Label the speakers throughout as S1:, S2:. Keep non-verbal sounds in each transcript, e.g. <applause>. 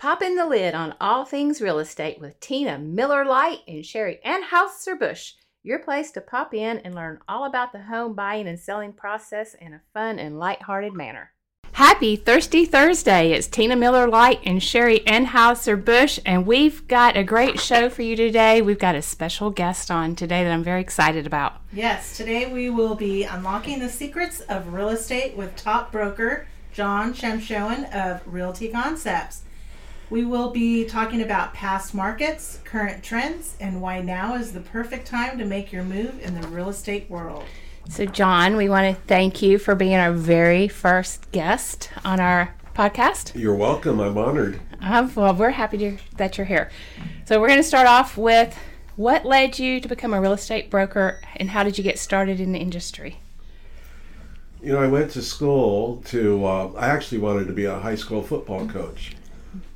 S1: Popping the lid on all things real estate with Tina Miller Light and Sherry Anheuser Busch. Your place to pop in and learn all about the home buying and selling process in a fun and lighthearted manner. Happy Thirsty Thursday. It's Tina Miller Light and Sherry Anheuser Busch, and we've got a great show for you today. We've got a special guest on today that I'm very excited about.
S2: Yes, today we will be unlocking the secrets of real estate with top broker John Shamshoian of Realty Concepts. We will be talking about past markets, current trends, and why now is the perfect time to make your move in the real estate world.
S1: So, John, we want to thank you for being our very first guest on our podcast.
S3: You're welcome. I'm honored.
S1: Uh, well, we're happy to, that you're here. So, we're going to start off with what led you to become a real estate broker and how did you get started in the industry?
S3: You know, I went to school to, uh, I actually wanted to be a high school football coach.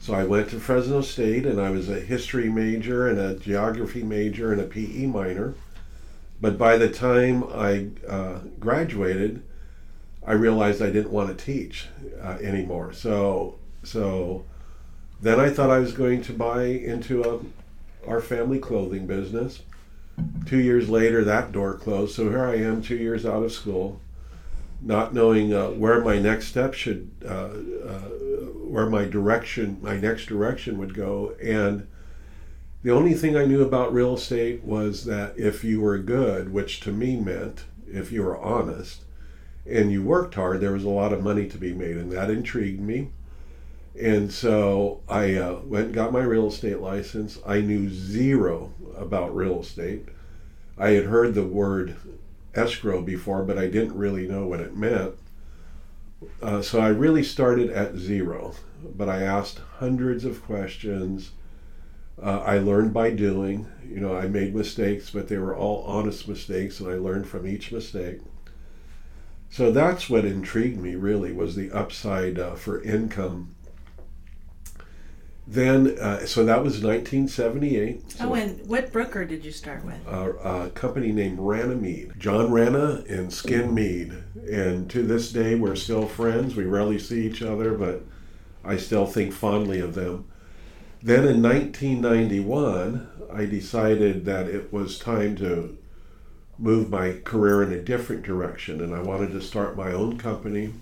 S3: So I went to Fresno State and I was a history major and a geography major and a PE minor. But by the time I uh, graduated, I realized I didn't want to teach uh, anymore. So, so then I thought I was going to buy into a, our family clothing business. Two years later, that door closed. So here I am, two years out of school, not knowing uh, where my next step should uh, uh, where my direction, my next direction would go. And the only thing I knew about real estate was that if you were good, which to me meant if you were honest and you worked hard, there was a lot of money to be made, and that intrigued me. And so I uh, went and got my real estate license. I knew zero about real estate. I had heard the word escrow before, but I didn't really know what it meant. Uh, so I really started at zero, but I asked hundreds of questions. Uh, I learned by doing. You know, I made mistakes, but they were all honest mistakes, and I learned from each mistake. So that's what intrigued me really was the upside uh, for income. Then, uh, so that was 1978. So
S2: oh, and what broker did you start with?
S3: a, a company named Rana Mead, John Rana and Skin Mead. And to this day, we're still friends. We rarely see each other, but I still think fondly of them. Then in 1991, I decided that it was time to move my career in a different direction, and I wanted to start my own company.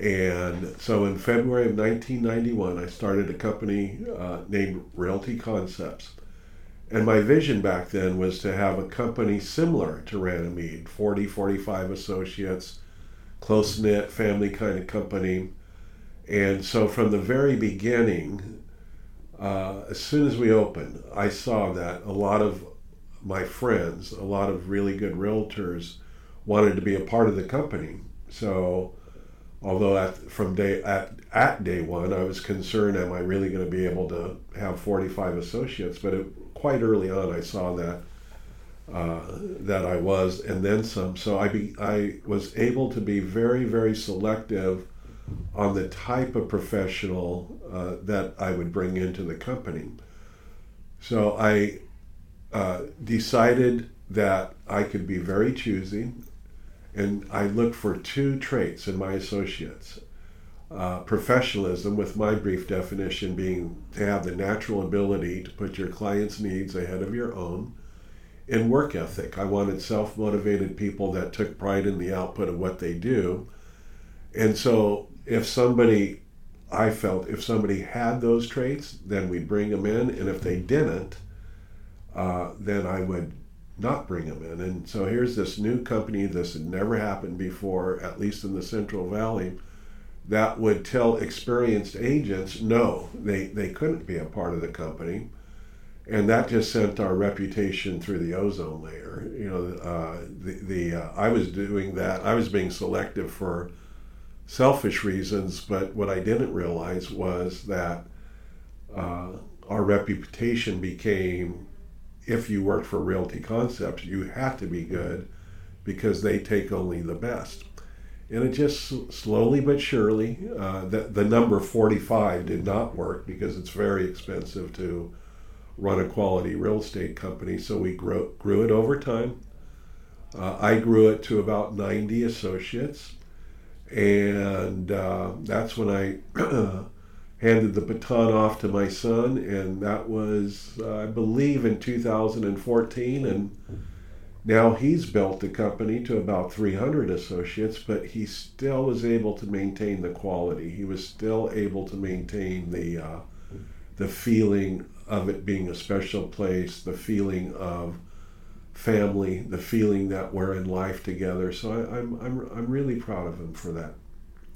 S3: And so in February of 1991, I started a company uh, named Realty Concepts. And my vision back then was to have a company similar to Rana Mead 40, 45 associates, close knit, family kind of company. And so from the very beginning, uh, as soon as we opened, I saw that a lot of my friends, a lot of really good realtors, wanted to be a part of the company. So although at from day at at day one I was concerned am I really going to be able to have 45 associates? But it, quite early on I saw that uh, that I was and then some. So I be I was able to be very very selective on the type of professional uh, that I would bring into the company. So I uh, decided that I could be very choosy and I looked for two traits in my associates. Uh, professionalism, with my brief definition being to have the natural ability to put your client's needs ahead of your own, and work ethic. I wanted self motivated people that took pride in the output of what they do. And so, if somebody, I felt, if somebody had those traits, then we'd bring them in, and if they didn't, uh, then I would not bring them in. And so here's this new company. This had never happened before, at least in the Central Valley, that would tell experienced agents no, they, they couldn't be a part of the company. And that just sent our reputation through the ozone layer. You know, uh, the, the uh, I was doing that. I was being selective for selfish reasons, but what I didn't realize was that uh, our reputation became if you work for Realty Concepts, you have to be good because they take only the best. And it just slowly but surely, uh, the, the number 45 did not work because it's very expensive to run a quality real estate company. So we grew, grew it over time. Uh, I grew it to about 90 associates. And uh, that's when I <clears throat> handed the baton off to my son, and that was, uh, I believe, in 2014. And now he's built the company to about 300 associates, but he still was able to maintain the quality. He was still able to maintain the uh, the feeling of it being a special place, the feeling of family, the feeling that we're in life together. So I, I'm I'm I'm really proud of him for that.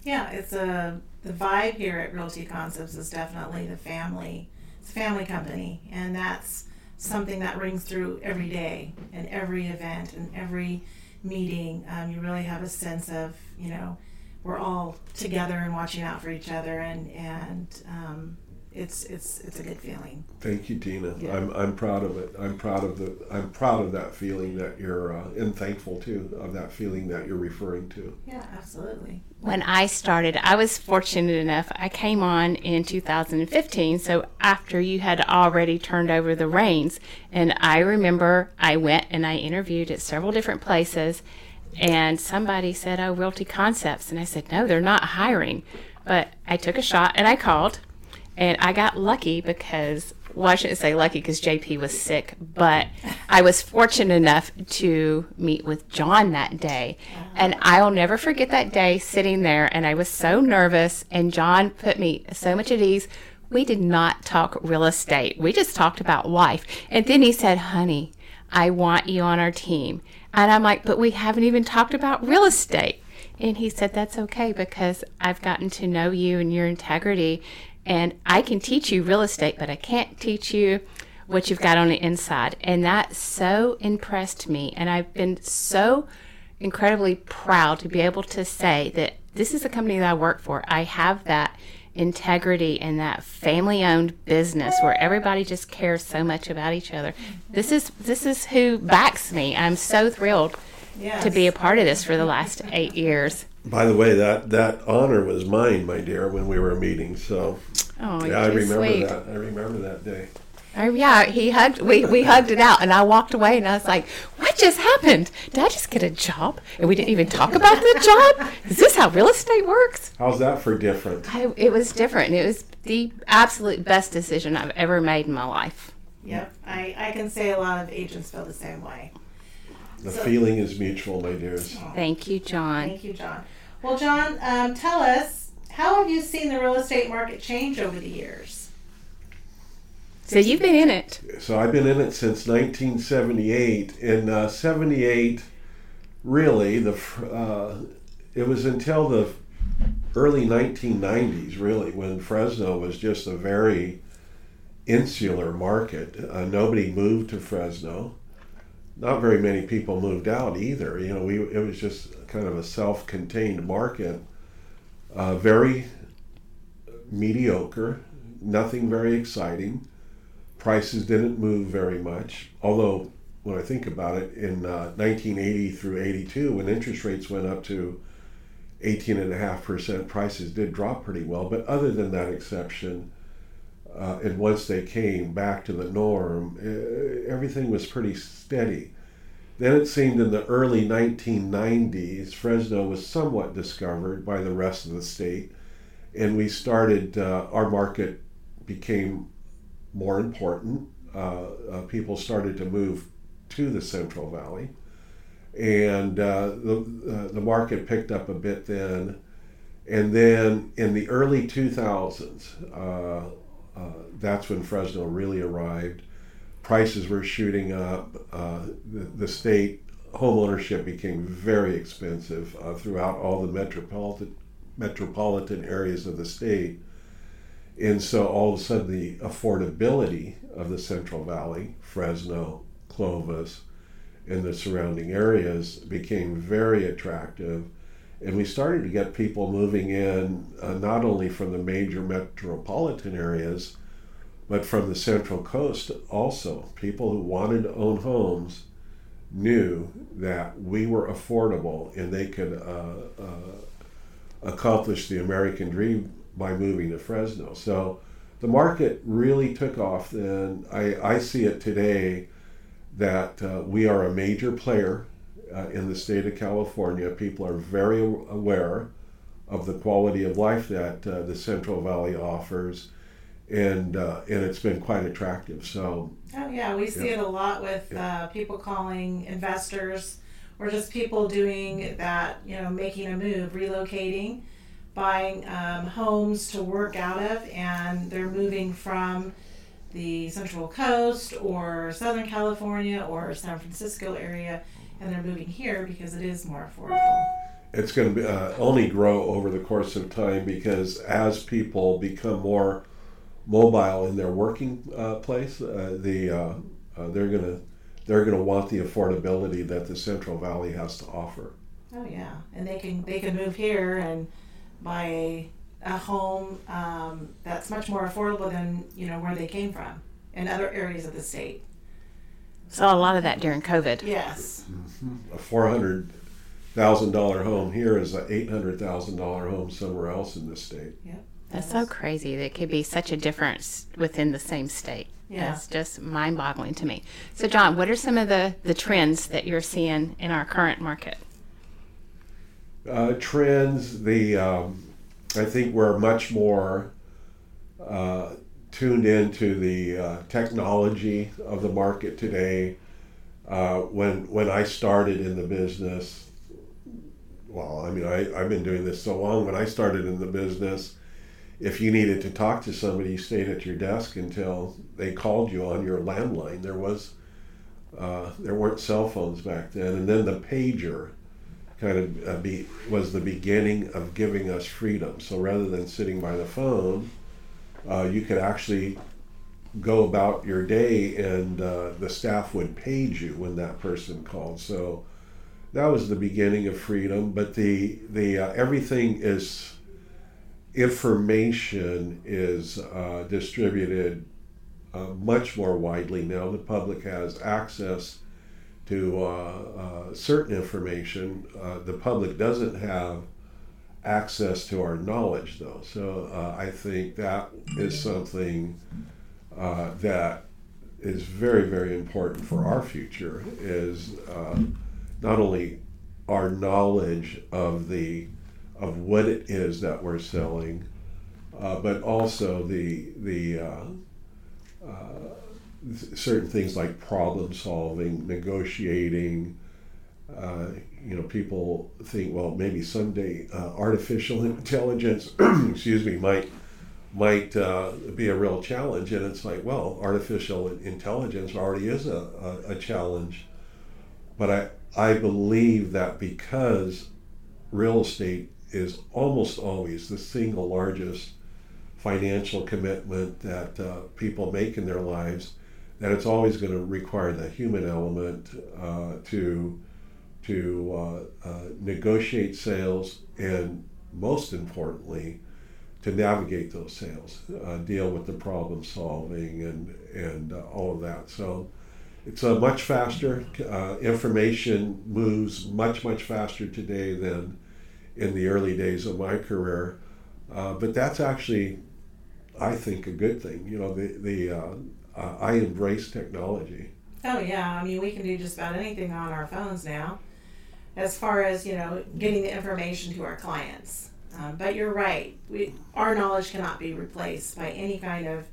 S2: Yeah, it's a the vibe here at Realty Concepts is definitely the family. It's a family company, and that's something that rings through every day and every event and every meeting. Um, you really have a sense of you know we're all together and watching out for each other, and and um, it's it's it's a good feeling.
S3: Thank you, Tina.
S1: Yeah.
S3: I'm I'm proud of it. I'm proud of the I'm proud of that feeling that you're uh, and thankful too of that feeling that you're referring to.
S2: Yeah, absolutely.
S1: When I started, I was fortunate enough. I came on in 2015, so after you had already turned over the reins. And I remember I went and I interviewed at several different places, and somebody said, "Oh, Realty Concepts," and I said, "No, they're not hiring." But I took a shot and I called, and I got lucky because well, I shouldn't say lucky because JP was sick, but I was fortunate enough to meet with John that day. And I'll never forget that day sitting there, and I was so nervous, and John put me so much at ease. We did not talk real estate, we just talked about life. And then he said, Honey, I want you on our team. And I'm like, But we haven't even talked about real estate. And he said, That's okay because I've gotten to know you and your integrity. And I can teach you real estate, but I can't teach you what you've got on the inside. And that so impressed me. And I've been so incredibly proud to be able to say that this is the company that I work for. I have that integrity and that family owned business where everybody just cares so much about each other. This is this is who backs me. I'm so thrilled
S2: Yes.
S1: to be a part of this for the last eight years.
S3: By the way, that that honor was mine, my dear, when we were meeting. So
S1: Oh,
S3: yeah, I remember
S1: sweet.
S3: that. I remember that day.
S1: Oh yeah, he hugged. We we hugged it out, and I walked away, and I was like, "What just happened? Did I just get a job? And we didn't even talk about the job? Is this how real estate works?"
S3: How's that for different?
S1: I, it was different. It was the absolute best decision I've ever made in my life.
S2: Yep. I, I can say a lot of agents feel the same way.
S3: The
S2: So-
S3: feeling is mutual, my dears.
S1: Thank you, John.
S2: Thank you, John. Well, John, um, tell us how have you seen the real estate market change over the years?
S1: So you've been in it.
S3: So I've been in it since 1978. In uh, 78, really, the uh, it was until the early 1990s, really, when Fresno was just a very insular market. Uh, nobody moved to Fresno. Not very many people moved out either. You know, we it was just kind of a self-contained market. Uh, very mediocre, nothing very exciting prices didn't move very much. Although, when I think about it, in uh, 1980 through 82, when interest rates went up to 18.5%, prices did drop pretty well. But other than that exception, uh, and once they came back to the norm, uh, everything was pretty steady. Then it seemed in the early 1990s, Fresno was somewhat discovered by the rest of the state, and we started, uh, our market became more important. Uh, uh, people started to move to the Central Valley, and uh, the uh, the market picked up a bit then. And then in the early 2000s, uh, that's when Fresno really arrived. Prices were shooting up. Uh, the, the state homeownership became very expensive uh, throughout all the metropolitan metropolitan areas of the state. And so all of a sudden, the affordability of the Central Valley, Fresno, Clovis, and the surrounding areas became very attractive. And we started to get people moving in uh, not only from the major metropolitan areas, but from the Central Coast also. People who wanted to own homes knew that we were affordable and they could uh, uh, accomplish the American dream by moving to Fresno. So the market really took off then. I, I see it today that uh, we are a major player uh, in the state of California. People are very aware of the quality of life that uh, the Central Valley offers, and uh, and it's been quite attractive. So
S2: Oh yeah, we see
S3: Yeah.
S2: it a lot with uh, people calling investors or just people doing that, you know, making a move, relocating, buying um, homes to work out of, and they're moving from the Central Coast or Southern California or San Francisco area, and they're moving here because it is more affordable.
S3: it's going to uh, only grow over the course of time because as people become more mobile in their working uh, place, uh, the uh, uh, they're going to they're going to want the affordability that the Central Valley has to offer.
S2: Oh yeah, and they can they can move here and buy a, a home um, that's much more affordable than you know where they came from in other areas of the state.
S1: Saw a lot of that during COVID.
S2: Yes.
S3: A four hundred thousand dollar home here is an eight hundred thousand dollar home somewhere else in the state. Yep.
S1: That's so crazy. There could be such a difference within the same state.
S2: Yeah.
S1: That's just mind boggling to me. So, John, what are some of the, the trends that you're seeing in our current market?
S3: uh, trends. The um, I think we're much more uh, tuned into the uh, technology of the market today. Uh, when when I started in the business, well, I mean, I, I've been doing this so long. When I started in the business, if you needed to talk to somebody, you stayed at your desk until they called you on your landline. There was uh, there weren't cell phones back then, and then the pager kind of uh, be, was the beginning of giving us freedom. So rather than sitting by the phone, uh, you could actually go about your day, and uh, the staff would page you when that person called. So that was the beginning of freedom. But the the uh, everything is information is uh, distributed uh, much more widely now. The public has access to uh, uh, certain information. The public doesn't have access to our knowledge, though. So uh, I think that is something uh, that is very, very important for our future. Is uh, not only our knowledge of the of what it is that we're selling, uh, but also the the uh, uh, certain things like problem solving, negotiating. You know, people think, well, maybe someday uh, artificial intelligence, <clears throat> excuse me, might might uh, be a real challenge, and it's like, well, artificial intelligence already is a, a, a challenge, but I I believe that because real estate is almost always the single largest financial commitment that uh, people make in their lives, that it's always going to require the human element uh, to to uh, uh, negotiate sales and most importantly to navigate those sales, uh, deal with the problem solving and and uh, all of that. So it's a much faster. Uh, information moves much much faster today than in the early days of my career. Uh, but that's actually, I think, a good thing. You know, the the I embrace technology.
S2: Oh yeah, I mean we can do just about anything on our phones now, as far as you know getting the information to our clients. Um, but you're right, we our knowledge cannot be replaced by any kind of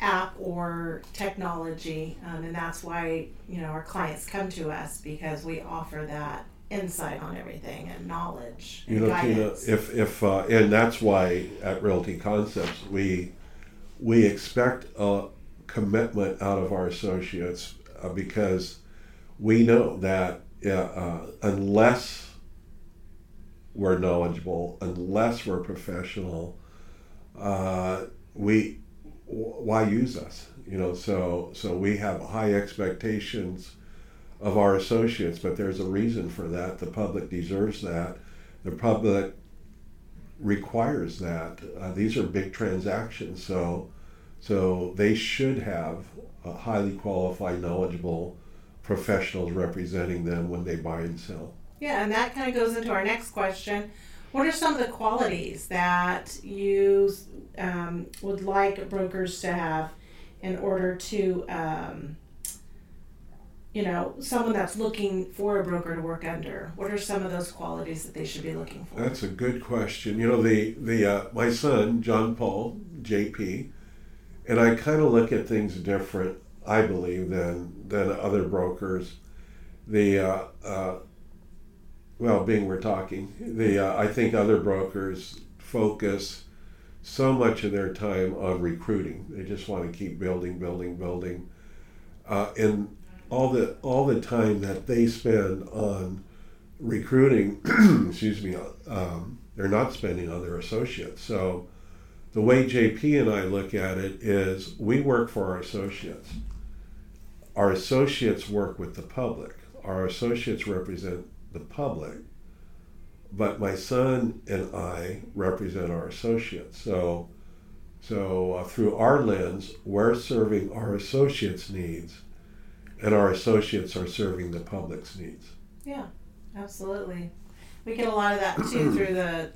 S2: app or technology, um, and that's why you know our clients come to us because we offer that insight on everything and knowledge and
S3: You know, Tina, if if uh, and that's why at Realty Concepts we we expect a commitment out of our associates uh, because we know that uh, uh, unless we're knowledgeable, unless we're professional, uh, we why use us? You know, so so we have high expectations of our associates, but there's a reason for that. The public deserves that. The public requires that. Uh, these are big transactions, so so they should have highly qualified, knowledgeable professionals representing them when they buy and sell.
S2: Yeah, and that kind of goes into our next question. What are some of the qualities that you um, would like brokers to have in order to um, you know, someone that's looking for a broker to work under? What are some of those qualities that they should be looking for?
S3: That's a good question. You know, the the uh, my son John Paul JP, and I kind of look at things different. I believe than than other brokers. The uh, uh, well, being we're talking, the uh, I think other brokers focus so much of their time on recruiting. They just want to keep building, building, building, uh, and all the all the time that they spend on recruiting, <clears throat> excuse me, um, they're not spending on their associates. So the way JP and I look at it is we work for our associates. Our associates work with the public. Our associates represent the public. But my son and I represent our associates. So so uh, through our lens, we're serving our associates' needs and our associates are serving the public's needs.
S2: Yeah, absolutely. We get a lot of that too through the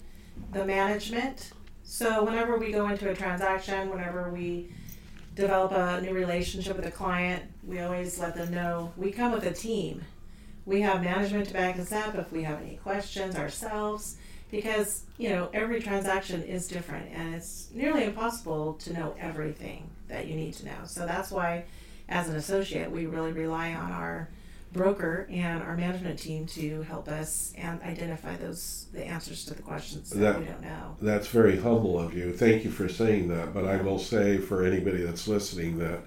S2: the management. So whenever we go into a transaction, whenever we develop a new relationship with a client, we always let them know we come with a team. We have management to back us up if we have any questions ourselves because, you know, every transaction is different and it's nearly impossible to know everything that you need to know. So that's why as an associate, we really rely on our broker and our management team to help us and identify those the answers to the questions that, that, we don't know.
S3: That's very humble of you. Thank you for saying that. But I will say for anybody that's listening that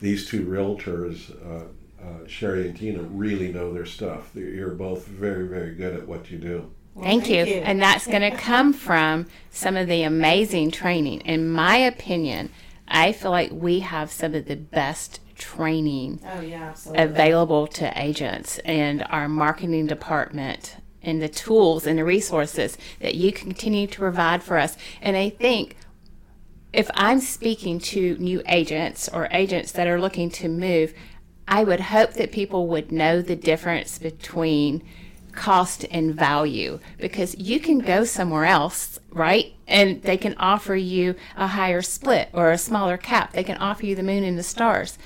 S3: these two realtors, uh, uh, Sherry and Tina, really know their stuff. You're both very, very good at what you do.
S1: Well, thank, thank you. you. And that's going to come from some of the amazing training. In my opinion, I feel like we have some of the best training
S2: oh, yeah,
S1: available to agents and our marketing department and the tools and the resources that you continue to provide for us. And I think if I'm speaking to new agents or agents that are looking to move, I would hope that people would know the difference between cost and value because you can go somewhere else, right? And they can offer you a higher split or a smaller cap. They can offer you the moon and the stars.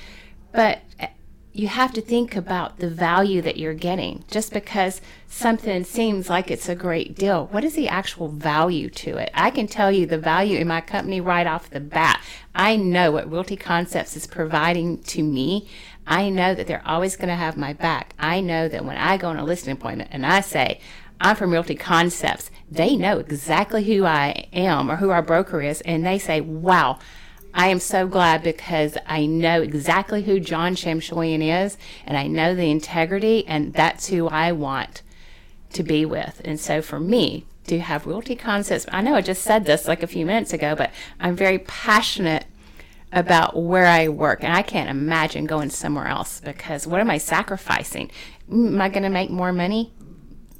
S1: But eh, you have to think about the value that you're getting. Just because something seems like it's a great deal, what is the actual value to it? I can tell you the value in my company right off the bat. I know what Realty Concepts is providing to me. I know that they're always going to have my back. I know that when I go on a listing appointment and I say, I'm from Realty Concepts, they know exactly who I am or who our broker is, and they say, wow, I am so glad because I know exactly who John Shamshoian is and I know the integrity and that's who I want to be with. And so for me to have realty concepts, I know I just said this like a few minutes ago, but I'm very passionate about where I work and I can't imagine going somewhere else because what am I sacrificing? Am I going to make more money?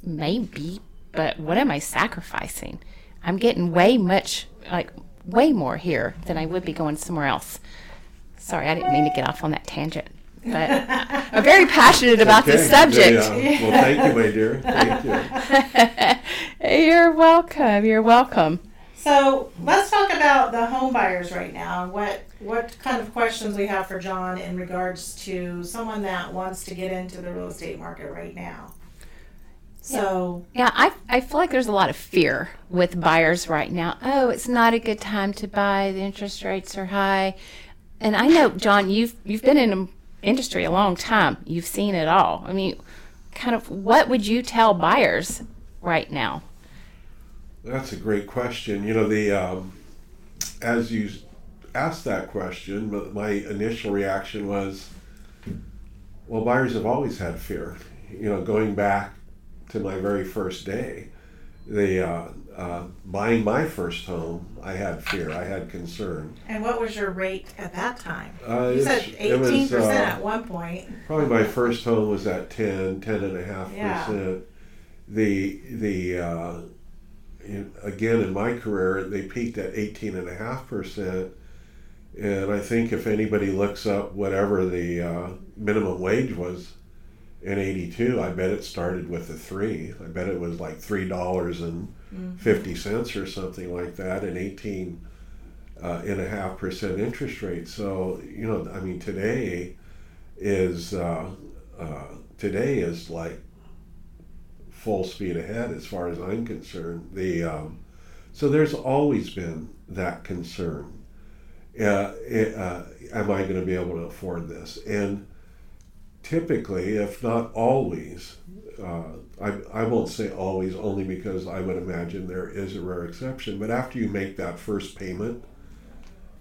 S1: Maybe, but what am I sacrificing? I'm getting way much like way more here than I would be going somewhere else. Sorry, I didn't mean to get off on that tangent. But <laughs> I'm very passionate about okay. this uh, subject.
S3: Yeah. Well, thank you, my dear. Thank
S1: you. <laughs> You're welcome. You're welcome.
S2: So let's talk about the home buyers right now. What what kind of questions we have for John in regards to someone that wants to get into the real estate market right now? So
S1: yeah, I I feel like there's a lot of fear with buyers right now. Oh, it's not a good time to buy. The interest rates are high, and I know John, you've you've been in the industry a long time. You've seen it all. I mean, kind of what would you tell buyers right now?
S3: That's a great question. You know, the um, as you asked that question, my initial reaction was, well, buyers have always had fear. You know, going back to my very first day. The uh, uh, buying my first home, I had fear, I had concern.
S2: And what was your rate at that time?
S3: Uh,
S2: you said eighteen percent uh, at one point.
S3: Probably my first home was at 10, 10 and a half percent. The the uh, in, again in my career they peaked at eighteen and a half percent. And I think if anybody looks up whatever the uh, minimum wage was in 82 i bet it started with a three i bet it was like three dollars and mm-hmm. 50 cents or something like that and 18 uh, and a half percent interest rate so you know i mean today is uh, uh, today is like full speed ahead as far as I'm concerned. The um, so there's always been that concern. Uh, uh, am I going to be able to afford this? And typically, if not always, uh, I, I won't say always only because I would imagine there is a rare exception, but after you make that first payment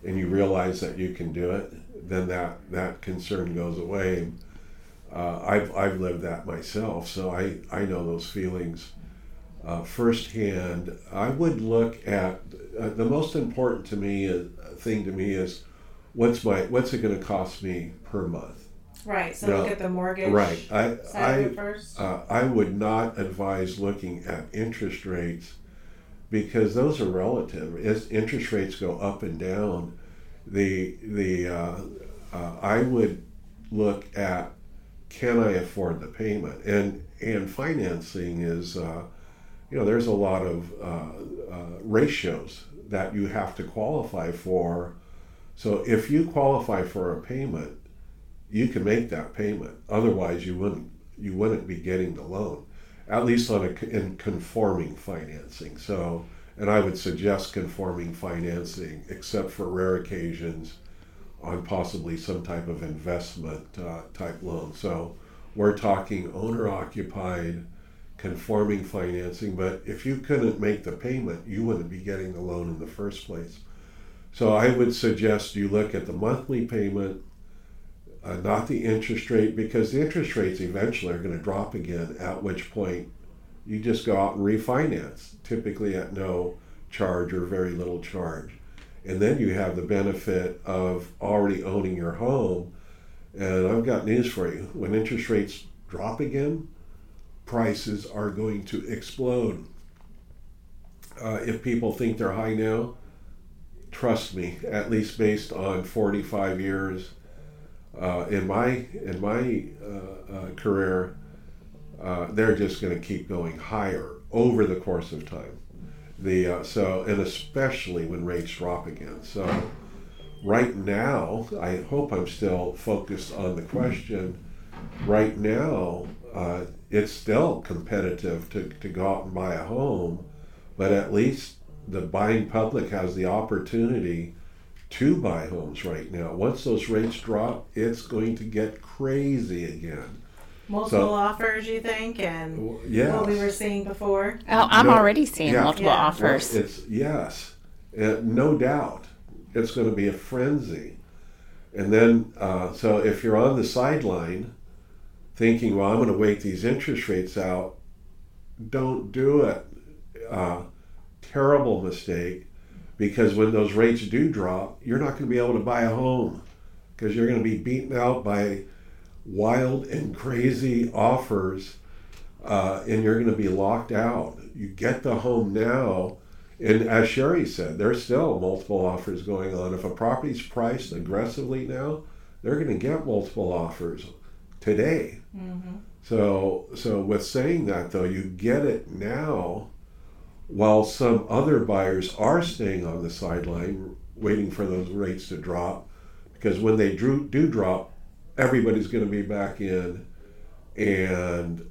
S3: and you realize that you can do it, then that, that concern goes away. Uh, I've, I've lived that myself, so I, I know those feelings uh, firsthand. I would look at uh, the most important to me uh, thing to me is what's my what's it going to cost me per month
S2: Right. So no, look at the mortgage.
S3: Right. I I first. Uh, I would not advise looking at interest rates because those are relative. As interest rates go up and down, the the uh, uh, I would look at can I afford the payment and and financing is uh, you know there's a lot of uh, uh, ratios that you have to qualify for. So if you qualify for a payment you can make that payment. Otherwise, you wouldn't you wouldn't be getting the loan, at least on a in conforming financing. So, and I would suggest conforming financing, except for rare occasions, on possibly some type of investment uh, type loan. So, we're talking owner occupied, conforming financing. But if you couldn't make the payment, you wouldn't be getting the loan in the first place. So, I would suggest you look at the monthly payment uh, not the interest rate, because the interest rates eventually are going to drop again, at which point you just go out and refinance, typically at no charge or very little charge. And then you have the benefit of already owning your home. And I've got news for you when interest rates drop again, prices are going to explode. Uh, if people think they're high now, trust me, at least based on 45 years uh, in my in my uh, uh, career, uh, they're just going to keep going higher over the course of time. The uh, so and especially when rates drop again. So right now, I hope I'm still focused on the question. Right now, it's still competitive to, to go out and buy a home, but at least the buying public has the opportunity to buy homes right now. Once those rates drop, it's going to get crazy again.
S2: Multiple so, offers, you think, and yes. what we were seeing before.
S1: Oh, I'm no, already seeing yeah, multiple yeah. offers.
S3: Well, it's yes, uh, no doubt, it's going to be a frenzy. And then, uh, so if you're on the sideline, thinking, "Well, I'm going to wait these interest rates out," don't do it. Uh, terrible mistake because when those rates do drop, you're not going to be able to buy a home because you're going to be beaten out by wild and crazy offers uh, and you're going to be locked out. You get the home now, and as Sherry said, there's still multiple offers going on. If a property's priced aggressively now, they're going to get multiple offers today. Mm-hmm. So, so with saying that though, you get it now while some other buyers are staying on the sideline waiting for those rates to drop because when they do, do drop everybody's going to be back in and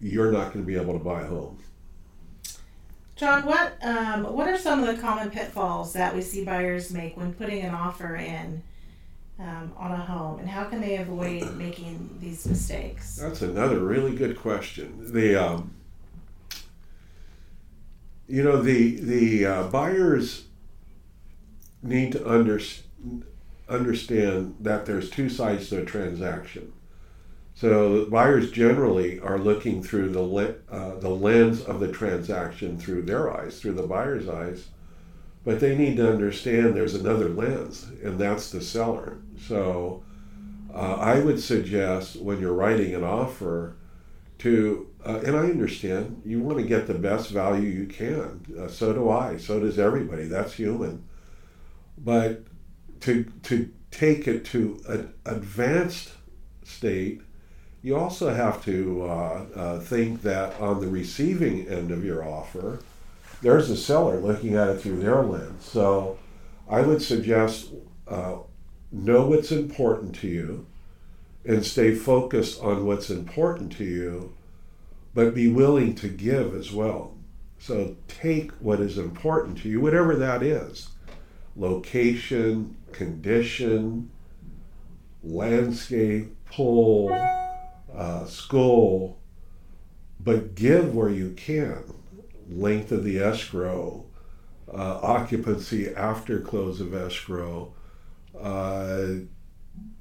S3: you're not going to be able to buy a home.
S2: John what um, what are some of the common pitfalls that we see buyers make when putting an offer in um, on a home and how can they avoid making these mistakes?
S3: That's another really good question. The um, you know the the uh, buyers need to under, understand that there's two sides to a transaction. So buyers generally are looking through the uh, the lens of the transaction through their eyes, through the buyer's eyes, but they need to understand there's another lens, and that's the seller. So uh, I would suggest when you're writing an offer to uh, and I understand you want to get the best value you can. Uh, so do I. So does everybody. That's human. But to to take it to an advanced state, you also have to uh, uh think that on the receiving end of your offer, there's a seller looking at it through their lens. So I would suggest uh, know what's important to you and stay focused on what's important to you, but be willing to give as well. So take what is important to you, whatever that is location, condition, landscape, pull, uh, school, but give where you can. Length of the escrow, uh, occupancy after close of escrow. Uh,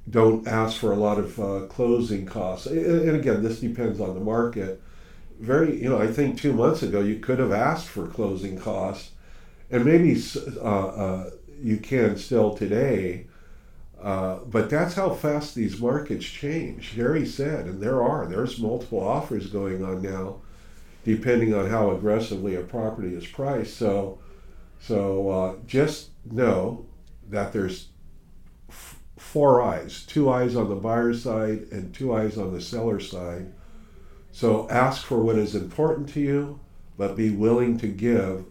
S3: don't ask for a lot of uh, closing costs. And again, this depends on the market. Very, you know, I think two months ago you could have asked for closing costs, and maybe uh, uh, you can still today. Uh, but that's how fast these markets change. Sherry said, and there are there's multiple offers going on now, depending on how aggressively a property is priced. So, so uh, just know that there's four eyes two eyes on the buyer side and two eyes on the seller side. So ask for what is important to you, but be willing to give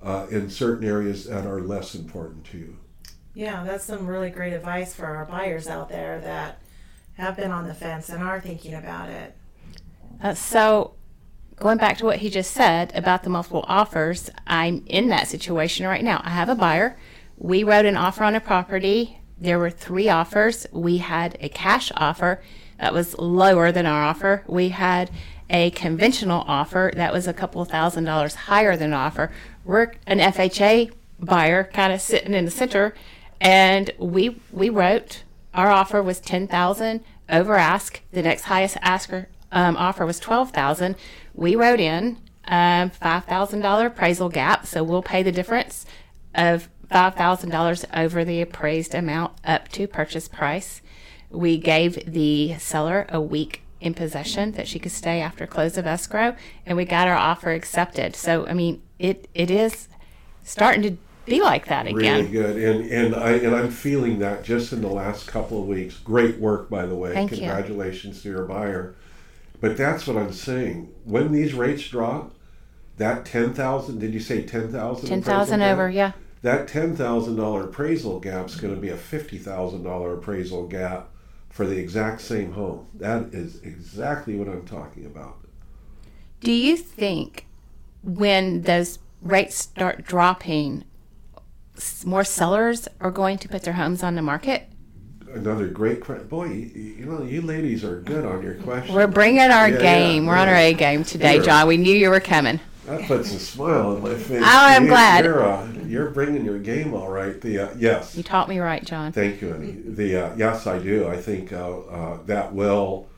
S3: uh, in certain areas that are less important to you.
S2: Yeah, that's some really great advice for our buyers out there that have been on the fence and are thinking about it.
S1: Uh, so, going back to what he just said about the multiple offers, I'm in that situation right now. I have a buyer. We wrote an offer on a property there were three offers. We had a cash offer that was lower than our offer. We had a conventional offer that was a couple thousand dollars higher than offer. We're an FHA buyer, kind of sitting in the center, and we we wrote our offer was ten thousand over ask. The next highest asker um, offer was twelve thousand. We wrote in um, five thousand dollar appraisal gap, so we'll pay the difference of $5,000 over the appraised amount up to purchase price. We gave the seller a week in possession that she could stay after close of escrow, and we got our offer accepted. So, I mean, it it is starting to be like that again.
S3: Really good, and and I and I'm feeling that just in the last couple of weeks. Great work, by the way.
S1: Thank
S3: Congratulations
S1: you.
S3: to your buyer. But that's what I'm saying. When these rates drop, that ten thousand. Did you say ten thousand?
S1: Ten thousand over, yeah
S3: that $10,000 appraisal gap is going to be a $50,000 appraisal gap for the exact same home. That is exactly what I'm talking about.
S1: Do you think when those rates start dropping, more sellers are going to put their homes on the market?
S3: Another great question. Boy, you, you, know, you ladies are good on your questions.
S1: We're bringing our yeah, game. Yeah, We're yeah. on our A game today, John. We knew you were coming.
S3: That puts a smile on my face.
S1: Oh, I'm you, glad.
S3: You're, uh, you're bringing your game all right. The uh, yes.
S1: You taught me right, John.
S3: Thank you, Annie. The uh, yes, I do. I think uh, uh, that will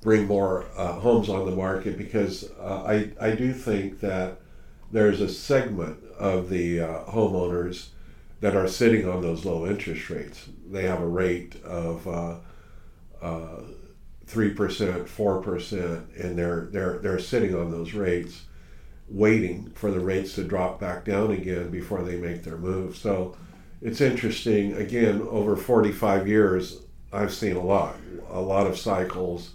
S3: bring more uh, homes on the market because I I do think that there's a segment of the homeowners that are sitting on those low interest rates. They have a rate of three percent, four percent, and they're they're they're sitting on those rates waiting for the rates to drop back down again before they make their move. So it's interesting. Again, over 45 years, I've seen a lot, a lot of cycles.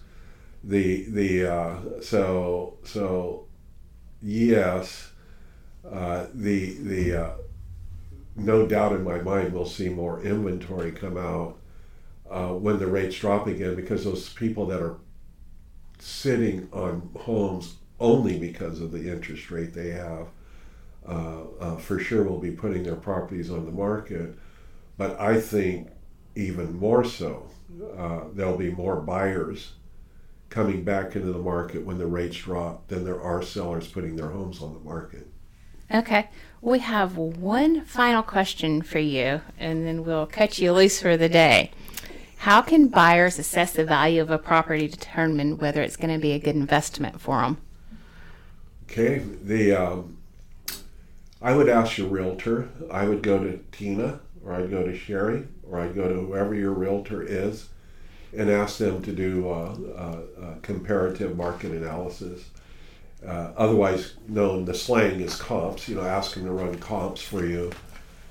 S3: The the uh, so so yes, uh, the the uh, no doubt in my mind we'll see more inventory come out uh, when the rates drop again because those people that are sitting on homes only because of the interest rate they have, uh, uh, for sure will be putting their properties on the market. But I think even more so, uh, there'll be more buyers coming back into the market when the rates drop than there are sellers putting their homes on the market.
S1: Okay. We have one final question for you, and then we'll cut you loose for the day. How can buyers assess the value of a property to determine whether it's going to be a good investment for them?
S3: Okay, the um, I would ask your realtor. I would go to Tina, or I'd go to Sherry, or I'd go to whoever your realtor is, and ask them to do a comparative market analysis. Uh, otherwise known, the slang is comps. You know, ask them to run comps for you,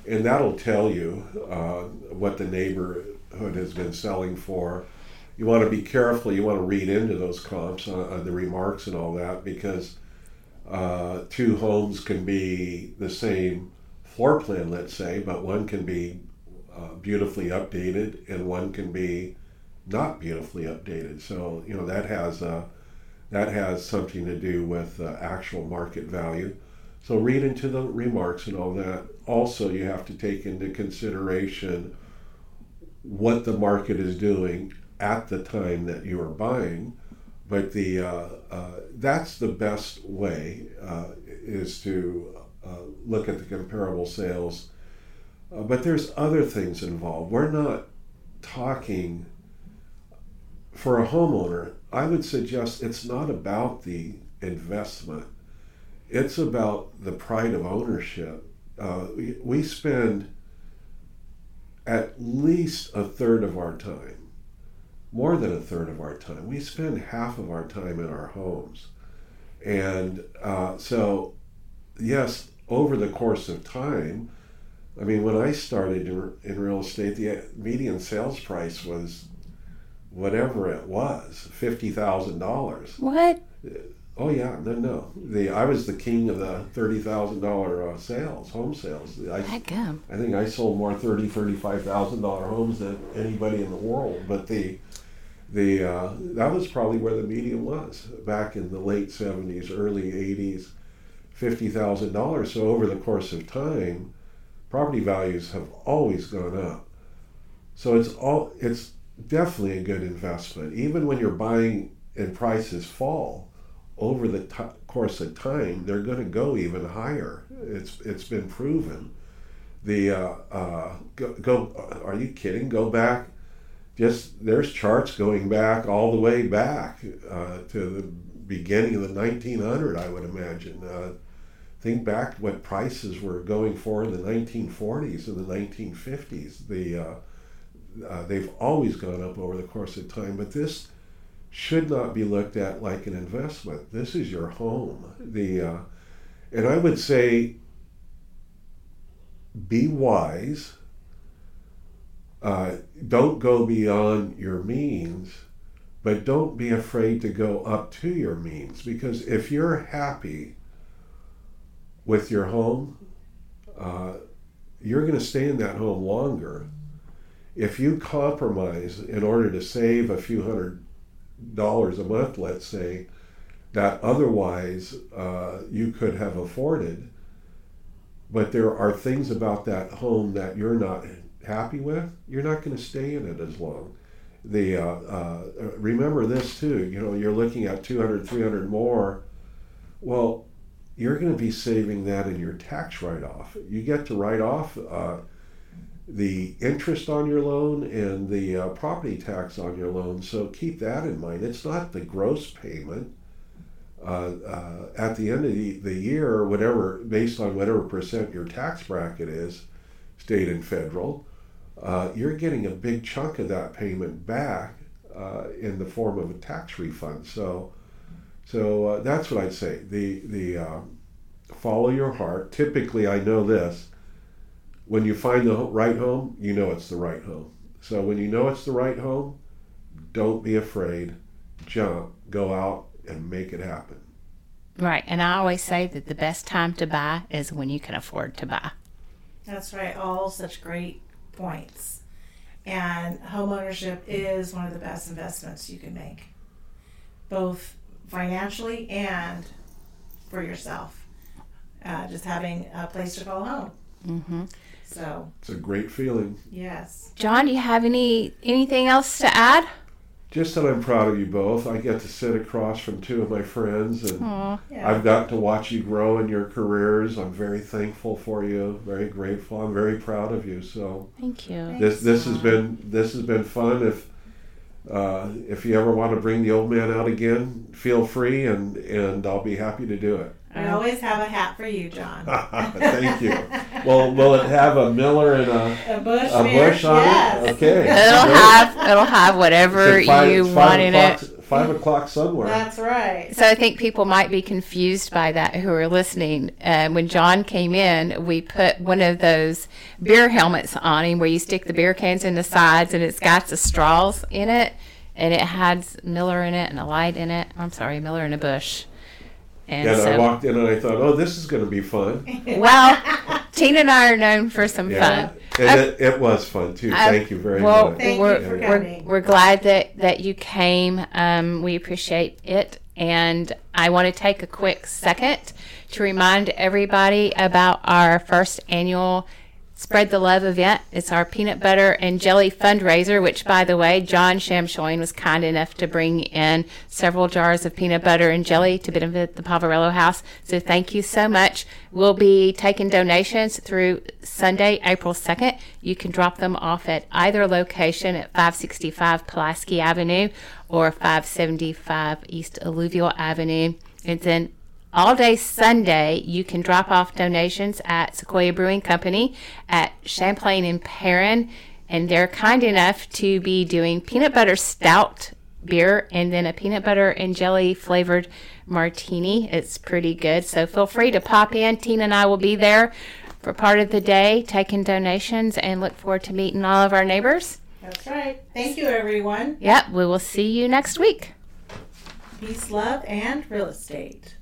S3: and that'll tell you uh, what the neighborhood has been selling for. You want to be careful. You want to read into those comps, uh, the remarks, and all that, because uh, two homes can be the same floor plan, let's say, but one can be uh, beautifully updated and one can be not beautifully updated. So you know that has uh, that has something to do with uh, actual market value. So read into the remarks and all that. Also, you have to take into consideration what the market is doing at the time that you are buying. But the uh, uh, that's the best way uh, is to uh, look at the comparable sales. Uh, but there's other things involved. We're not talking for a homeowner. I would suggest it's not about the investment. It's about the pride of ownership. Uh, we, we spend at least a third of our time, more than a third of our time. We spend half of our time in our homes. And uh, so, yes, over the course of time, I mean, when I started in real estate, the median sales price was whatever it was, fifty thousand dollars.
S1: What?
S3: Oh yeah, no, no. The I was the king of the thirty thousand dollar uh, sales, home sales. I. I think I sold more thirty, thirty-five thousand dollar homes than anybody in the world. But the the uh, that was probably where the median was back in the late seventies, early eighties, fifty thousand dollars. So over the course of time, property values have always gone up. So it's all it's definitely a good investment, even when you're buying and prices fall over the t- course of time, they're going to go even higher. It's it's been proven. The uh, uh, go, go are you kidding? Go back. Just there's charts going back all the way back uh, to the beginning of the 1900. I would imagine. Uh, think back what prices were going for in the 1940s and the 1950s. The uh, uh, they've always gone up over the course of time, but this should not be looked at like an investment. This is your home. The uh, and I would say be wise. Uh, don't go beyond your means, but don't be afraid to go up to your means because if you're happy with your home, uh, you're going to stay in that home longer. If you compromise in order to save a few hundred dollars a month, let's say, that otherwise uh, you could have afforded. But there are things about that home that you're not happy with. You're not going to stay in it as long. The uh, uh, remember this too. You know, you're looking at 200, 300 more. Well, you're going to be saving that in your tax write-off. You get to write off uh, the interest on your loan and the uh, property tax on your loan. So keep that in mind. It's not the gross payment. Uh, uh, at the end of the, the year, whatever, based on whatever percent your tax bracket is, state and federal, uh, you're getting a big chunk of that payment back uh, in the form of a tax refund. So, so uh, that's what I'd say. The the um, follow your heart. Typically, I know this when you find the right home, you know it's the right home. So when you know it's the right home, don't be afraid. Jump, go out and make it happen.
S1: Right. And I always say that the best time to buy is when you can afford to buy.
S2: That's right. All such great points. And homeownership is one of the best investments you can make, both financially and for yourself. Uh, just having a place to call home.
S1: Mm-hmm.
S2: So
S3: It's a great feeling.
S2: yes,
S1: John, do you have any anything else to add?
S3: Just that I'm proud of you both. I get to sit across from two of my friends and
S1: Aw.
S2: yeah.
S3: I've gotten to watch you grow in your careers. I'm very thankful for you, very grateful. I'm very proud of you. So
S1: Thank you.
S3: this this has been this has been fun. If uh, if you ever want to bring the old man out again, feel free, and and I'll be happy to do it.
S2: We always have a hat for you, John. <laughs>
S3: Thank you. Well, will it have a Miller and a
S2: A Busch,
S3: a Busch on
S2: yes.
S3: it? Okay.
S1: It'll
S3: Great.
S1: have it'll have whatever
S3: five-
S1: you
S3: it's
S1: want in it.
S3: Five o'clock somewhere.
S2: That's right.
S1: So I think people might be confused by that who are listening. Uh, when John came in, we put one of those beer helmets on him where you stick the beer cans in the sides and it's got the straws in it. And it had Miller in it and a light in it. I'm sorry, Miller and a Busch. And
S3: and I walked in and I thought, oh, this is going to be fun. <laughs>
S1: well, Tina and I are known for some
S3: Yeah.
S1: fun.
S3: And it, it was fun too.
S1: I-
S3: Thank you very
S1: well,
S3: much.
S2: Thank
S1: we're,
S2: for
S1: we're,
S2: coming.
S1: we're glad that, that you came. Um, we appreciate it. And I want to take a quick second to remind everybody about our first annual Spread the Love event. It's our peanut butter and jelly fundraiser, which, by the way, John Shamshoian was kind enough to bring in several jars of peanut butter and jelly to benefit the Poverello House. So thank you so much. We'll be taking donations through Sunday, April 2nd. You can drop them off at either location at 565 Pulaski Avenue or 575 East Alluvial Avenue. And then all day Sunday, you can drop off donations at Sequoia Brewing Company at Champlain and Perrin. And they're kind enough to be doing peanut butter stout beer and then a peanut butter and jelly flavored martini. It's pretty good. So feel free to pop in. Tina and I will be there for part of the day taking donations and look forward to meeting all of our neighbors.
S2: That's right. Thank you, everyone.
S1: Yep, we will see you next week.
S2: Peace, love, and real estate.